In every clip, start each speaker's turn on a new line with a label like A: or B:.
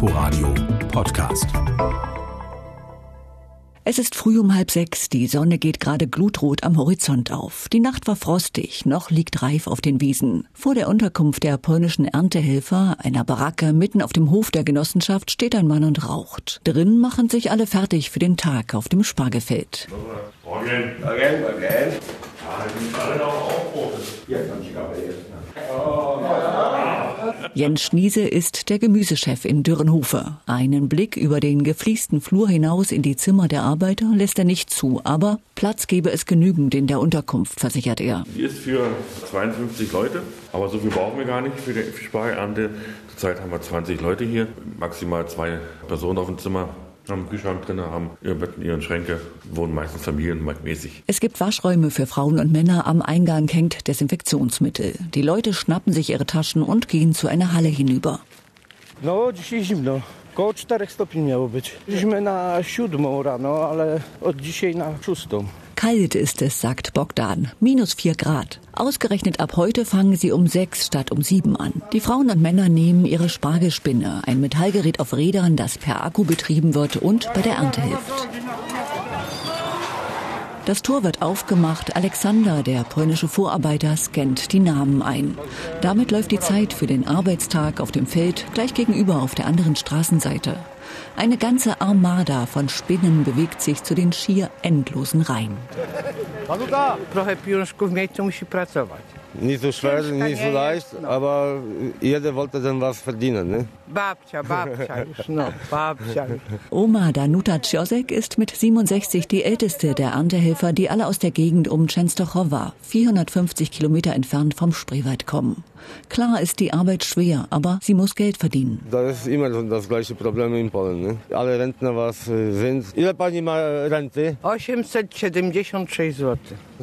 A: Inforadio Podcast.
B: Es ist früh um halb sechs, die Sonne geht gerade glutrot am Horizont auf. Die Nacht war frostig, noch liegt Reif auf den Wiesen. Vor der Unterkunft der polnischen Erntehelfer, einer Baracke mitten auf dem Hof der Genossenschaft, steht ein Mann und raucht. Drin machen sich alle fertig für den Tag auf dem Spargelfeld.
C: Morgen. Morgen, morgen. Ja, die sind alle noch aufgerufen. Ja, kann ich aber jetzt.
B: Jens Schniese ist der Gemüsechef in Dürrenhofe. Einen Blick über den gefliesten Flur hinaus in die Zimmer der Arbeiter lässt er nicht zu, aber Platz gebe es genügend in der Unterkunft, versichert er.
C: Die ist für 52 Leute, aber so viel brauchen wir gar nicht für die Spargelernte. Zurzeit haben wir 20 Leute hier, maximal zwei Personen auf dem Zimmer haben Kühlschrank drin, haben ihre Betten, ihre Schränke, wohnen meistens familienmäßig.
B: Es gibt Waschräume für Frauen und Männer. Am Eingang hängt Desinfektionsmittel. Die Leute schnappen sich ihre Taschen und gehen zu einer Halle hinüber.
D: No, dzisiaj zimno. Koło 4 stopni miało być. Byliśmy na siódmą rano, ale od dzisiaj na szóstą.
B: Kalt ist es, sagt Bogdan. Minus vier Grad. Ausgerechnet ab heute fangen sie um sechs statt um sieben an. Die Frauen und Männer nehmen ihre Spargelspinne, ein Metallgerät auf Rädern, das per Akku betrieben wird und bei der Ernte hilft. Das Tor wird aufgemacht. Alexander, der polnische Vorarbeiter, scannt die Namen ein. Damit läuft die Zeit für den Arbeitstag auf dem Feld gleich gegenüber auf der anderen Straßenseite. Eine ganze Armada von Spinnen bewegt sich zu den schier endlosen Reihen.
D: Trochę mieć, to musi pracować.
E: Nicht so schwer, nicht so leicht, aber jeder wollte dann was verdienen. Ne?
D: Babcia, babcia już, no, babcia już.
B: Oma Danuta Ciosek ist mit 67 die älteste der Erntehelfer, die alle aus der Gegend um Częstochowa, 450 Kilometer entfernt vom Spreewald kommen. Klar ist die Arbeit schwer, aber sie muss Geld verdienen.
E: Das ist immer das gleiche Problem in Polen. Ne? Alle Rentner was äh, sind. Ile pani ma Rente?
D: 876 zł.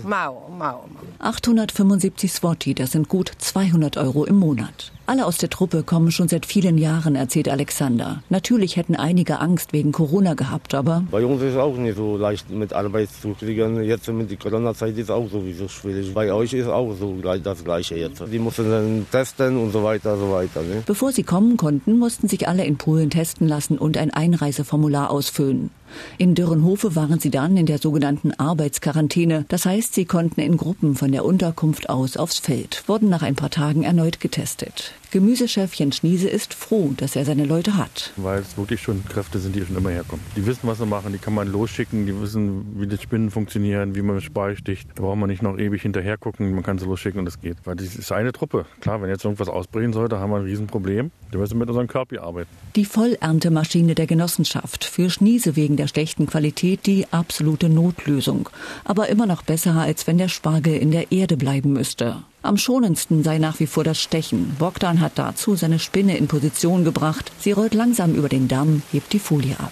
D: Mało, mało, mało.
B: 875 Swati, das sind gut 200 Euro im Monat. Alle aus der Truppe kommen schon seit vielen Jahren, erzählt Alexander. Natürlich hätten einige Angst wegen Corona gehabt, aber
E: Bei uns ist auch nicht so leicht mit Arbeit zu kriegen. Jetzt mit der Corona-Zeit ist auch sowieso schwierig. Bei euch ist auch so das Gleiche jetzt. Die müssen dann testen und so weiter, so weiter. Ne?
B: Bevor sie kommen konnten, mussten sich alle in Polen testen lassen und ein Einreiseformular ausfüllen. In Dürrenhofe waren sie dann in der sogenannten Arbeitsquarantäne. Das heißt, sie konnten in Gruppen von der Unterkunft aus aufs Feld, wurden nach ein paar Tagen erneut getestet. Gemüsechef Jens Schniese ist froh, dass er seine Leute hat.
C: Weil es wirklich schon Kräfte sind, die schon immer herkommen. Die wissen, was sie machen, die kann man losschicken, die wissen, wie die Spinnen funktionieren, wie man Spargel sticht. Da braucht man nicht noch ewig hinterher gucken, man kann sie losschicken und es geht. Weil das ist eine Truppe. Klar, wenn jetzt irgendwas ausbrechen sollte, haben wir ein Riesenproblem. Wir müssen mit unserem Körper arbeiten.
B: Die Vollerntemaschine der Genossenschaft. Für Schniese wegen der schlechten Qualität die absolute Notlösung. Aber immer noch besser, als wenn der Spargel in der Erde bleiben müsste. Am schonendsten sei nach wie vor das Stechen. Bogdan hat dazu seine Spinne in Position gebracht. Sie rollt langsam über den Damm, hebt die Folie ab.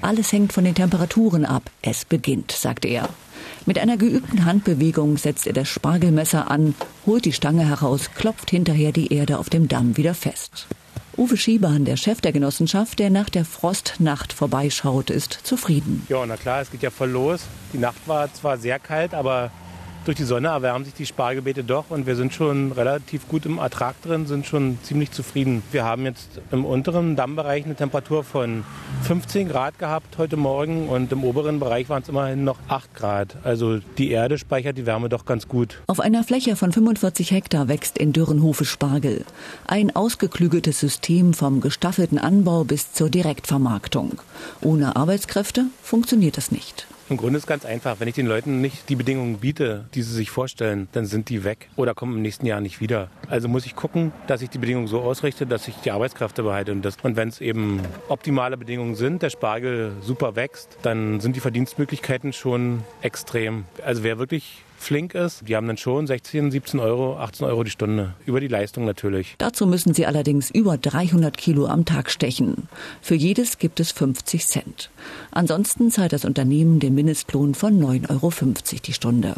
B: Alles hängt von den Temperaturen ab. Es beginnt, sagt er. Mit einer geübten Handbewegung setzt er das Spargelmesser an, holt die Stange heraus, klopft hinterher die Erde auf dem Damm wieder fest. Uwe Schiebahn, der Chef der Genossenschaft, der nach der Frostnacht vorbeischaut, ist zufrieden.
F: Ja, na klar, es geht ja voll los. Die Nacht war zwar sehr kalt, aber durch die Sonne erwärmen sich die Spargelbeete doch und wir sind schon relativ gut im Ertrag drin, sind schon ziemlich zufrieden. Wir haben jetzt im unteren Dammbereich eine Temperatur von 15 Grad gehabt heute Morgen und im oberen Bereich waren es immerhin noch 8 Grad. Also die Erde speichert die Wärme doch ganz gut.
B: Auf einer Fläche von 45 Hektar wächst in Dürrenhofe Spargel. Ein ausgeklügeltes System vom gestaffelten Anbau bis zur Direktvermarktung. Ohne Arbeitskräfte funktioniert das nicht.
F: Im Grunde ist ganz einfach. Wenn ich den Leuten nicht die Bedingungen biete, die sie sich vorstellen, dann sind die weg oder kommen im nächsten Jahr nicht wieder. Also muss ich gucken, dass ich die Bedingungen so ausrichte, dass ich die Arbeitskräfte behalte. Und, und wenn es eben optimale Bedingungen sind, der Spargel super wächst, dann sind die Verdienstmöglichkeiten schon extrem. Also wer wirklich flink ist, die haben dann schon 16, 17 Euro, 18 Euro die Stunde. Über die Leistung natürlich.
B: Dazu müssen sie allerdings über 300 Kilo am Tag stechen. Für jedes gibt es 50 Cent. Ansonsten zahlt das Unternehmen den Mindestlohn von 9,50 Euro die Stunde.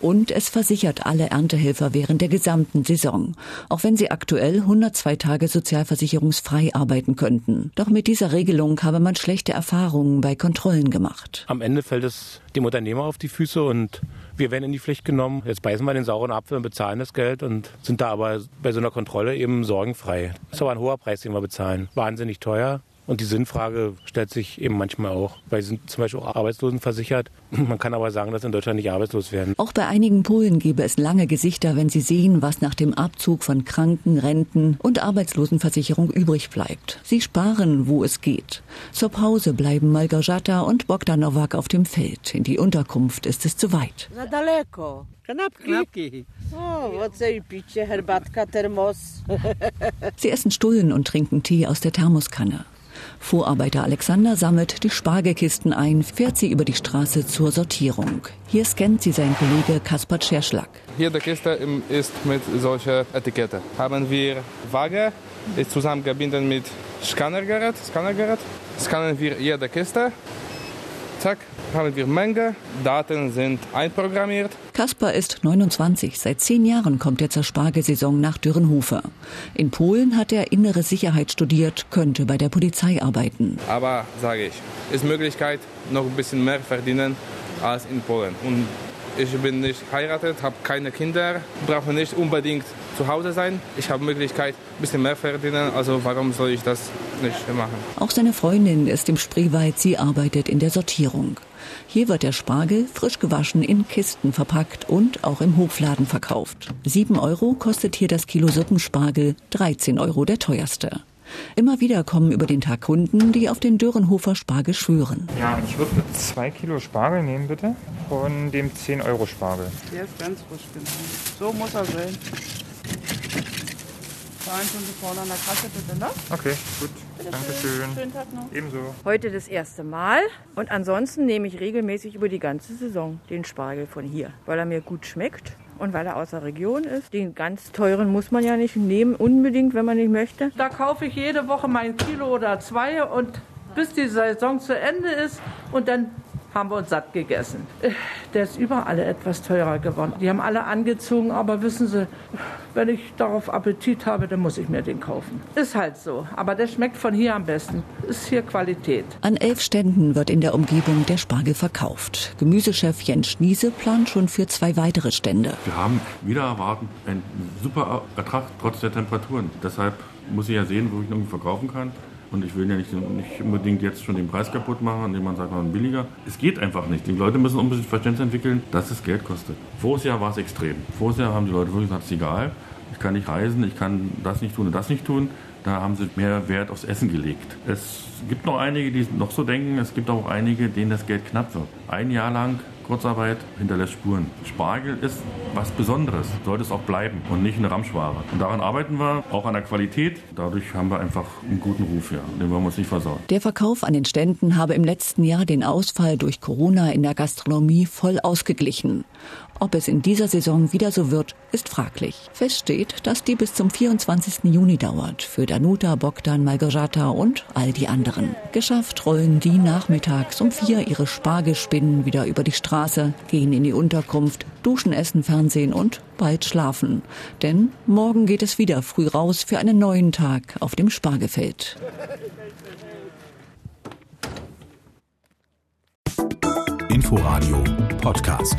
B: Und es versichert alle Erntehelfer während der gesamten Saison, auch wenn sie aktuell 102 Tage sozialversicherungsfrei arbeiten könnten. Doch mit dieser Regelung habe man schlechte Erfahrungen bei Kontrollen gemacht.
F: Am Ende fällt es dem Unternehmer auf die Füße und wir werden in die Pflicht genommen. Jetzt beißen wir den sauren Apfel und bezahlen das Geld und sind da aber bei so einer Kontrolle eben sorgenfrei. Das ist aber ein hoher Preis, den wir bezahlen. Wahnsinnig teuer. Und die Sinnfrage stellt sich eben manchmal auch, weil sie sind zum Beispiel auch Arbeitslosen versichert. Man kann aber sagen, dass in Deutschland nicht arbeitslos werden.
B: Auch bei einigen Polen gäbe es lange Gesichter, wenn sie sehen, was nach dem Abzug von Kranken, Renten und Arbeitslosenversicherung übrig bleibt. Sie sparen, wo es geht. Zur Pause bleiben Malgorzata und Bogdan Nowak auf dem Feld. In die Unterkunft ist es zu weit. Sie essen Stullen und trinken Tee aus der Thermoskanne. Vorarbeiter Alexander sammelt die Spargelkisten ein, fährt sie über die Straße zur Sortierung. Hier scannt sie sein Kollege Kaspar Scherschlag.
G: Hier der Kiste ist mit solcher Etikette. Haben wir Waage, ist zusammengebunden mit Scannergerät. Scannergerät. Scannen wir jede Kiste. Zack, haben wir Menge. Daten sind einprogrammiert.
B: Kaspar ist 29. Seit zehn Jahren kommt er zur Spargelsaison nach Dürrenhofer. In Polen hat er innere Sicherheit studiert, könnte bei der Polizei arbeiten.
G: Aber sage ich, ist Möglichkeit noch ein bisschen mehr verdienen als in Polen. Und ich bin nicht verheiratet, habe keine Kinder, brauche nicht unbedingt zu Hause sein. Ich habe Möglichkeit, ein bisschen mehr verdienen. Also warum soll ich das nicht machen?
B: Auch seine Freundin ist im Spreewald. Sie arbeitet in der Sortierung. Hier wird der Spargel frisch gewaschen in Kisten verpackt und auch im Hofladen verkauft. Sieben Euro kostet hier das Kilo Suppenspargel, 13 Euro der teuerste. Immer wieder kommen über den Tag Kunden, die auf den Dürrenhofer Spargel schwören.
H: Ja, ich würde zwei Kilo Spargel nehmen, bitte. Von dem 10 Euro Spargel.
I: Der ist ganz frisch, genau. So muss er sein. Zahlen schon Sie vorne an der Kasse, bitte, ne?
H: Okay, gut.
I: Bitte
H: Dankeschön.
I: Schönen Tag noch.
H: Ebenso.
J: Heute das erste Mal und ansonsten nehme ich regelmäßig über die ganze Saison den Spargel von hier, weil er mir gut schmeckt und weil er aus der Region ist. Den ganz teuren muss man ja nicht nehmen, unbedingt, wenn man nicht möchte.
I: Da kaufe ich jede Woche mein Kilo oder zwei und bis die Saison zu Ende ist und dann haben wir uns satt gegessen. Der ist überall etwas teurer geworden. Die haben alle angezogen, aber wissen Sie, wenn ich darauf Appetit habe, dann muss ich mir den kaufen. Ist halt so. Aber der schmeckt von hier am besten. Ist hier Qualität.
B: An elf Ständen wird in der Umgebung der Spargel verkauft. Gemüsechef Jens Schniese plant schon für zwei weitere Stände.
C: Wir haben wieder erwarten einen super Ertrag trotz der Temperaturen. Deshalb muss ich ja sehen, wo ich ihn verkaufen kann. Und ich will ja nicht, nicht unbedingt jetzt schon den Preis kaputt machen, indem man sagt, man billiger. Es geht einfach nicht. Die Leute müssen bisschen Verständnis entwickeln, dass es Geld kostet. Voriges Jahr war es extrem. Voriges Jahr haben die Leute wirklich gesagt, es ist egal. Ich kann nicht reisen, ich kann das nicht tun und das nicht tun. Da haben sie mehr Wert aufs Essen gelegt. Es gibt noch einige, die noch so denken. Es gibt auch einige, denen das Geld knapp wird. Ein Jahr lang Kurzarbeit hinterlässt Spuren. Spargel ist was Besonderes, sollte es auch bleiben und nicht eine Ramschware. Und daran arbeiten wir, auch an der Qualität. Dadurch haben wir einfach einen guten Ruf, ja. Den wollen wir uns nicht versauen.
B: Der Verkauf an den Ständen habe im letzten Jahr den Ausfall durch Corona in der Gastronomie voll ausgeglichen. Ob es in dieser Saison wieder so wird, ist fraglich. Fest steht, dass die bis zum 24. Juni dauert. Für Danuta, Bogdan, Malgorzata und all die anderen. Geschafft rollen die nachmittags um vier ihre Spargelspinnen wieder über die Straße, gehen in die Unterkunft, duschen, essen, Fernsehen und bald schlafen. Denn morgen geht es wieder früh raus für einen neuen Tag auf dem Spargelfeld.
A: Inforadio Podcast.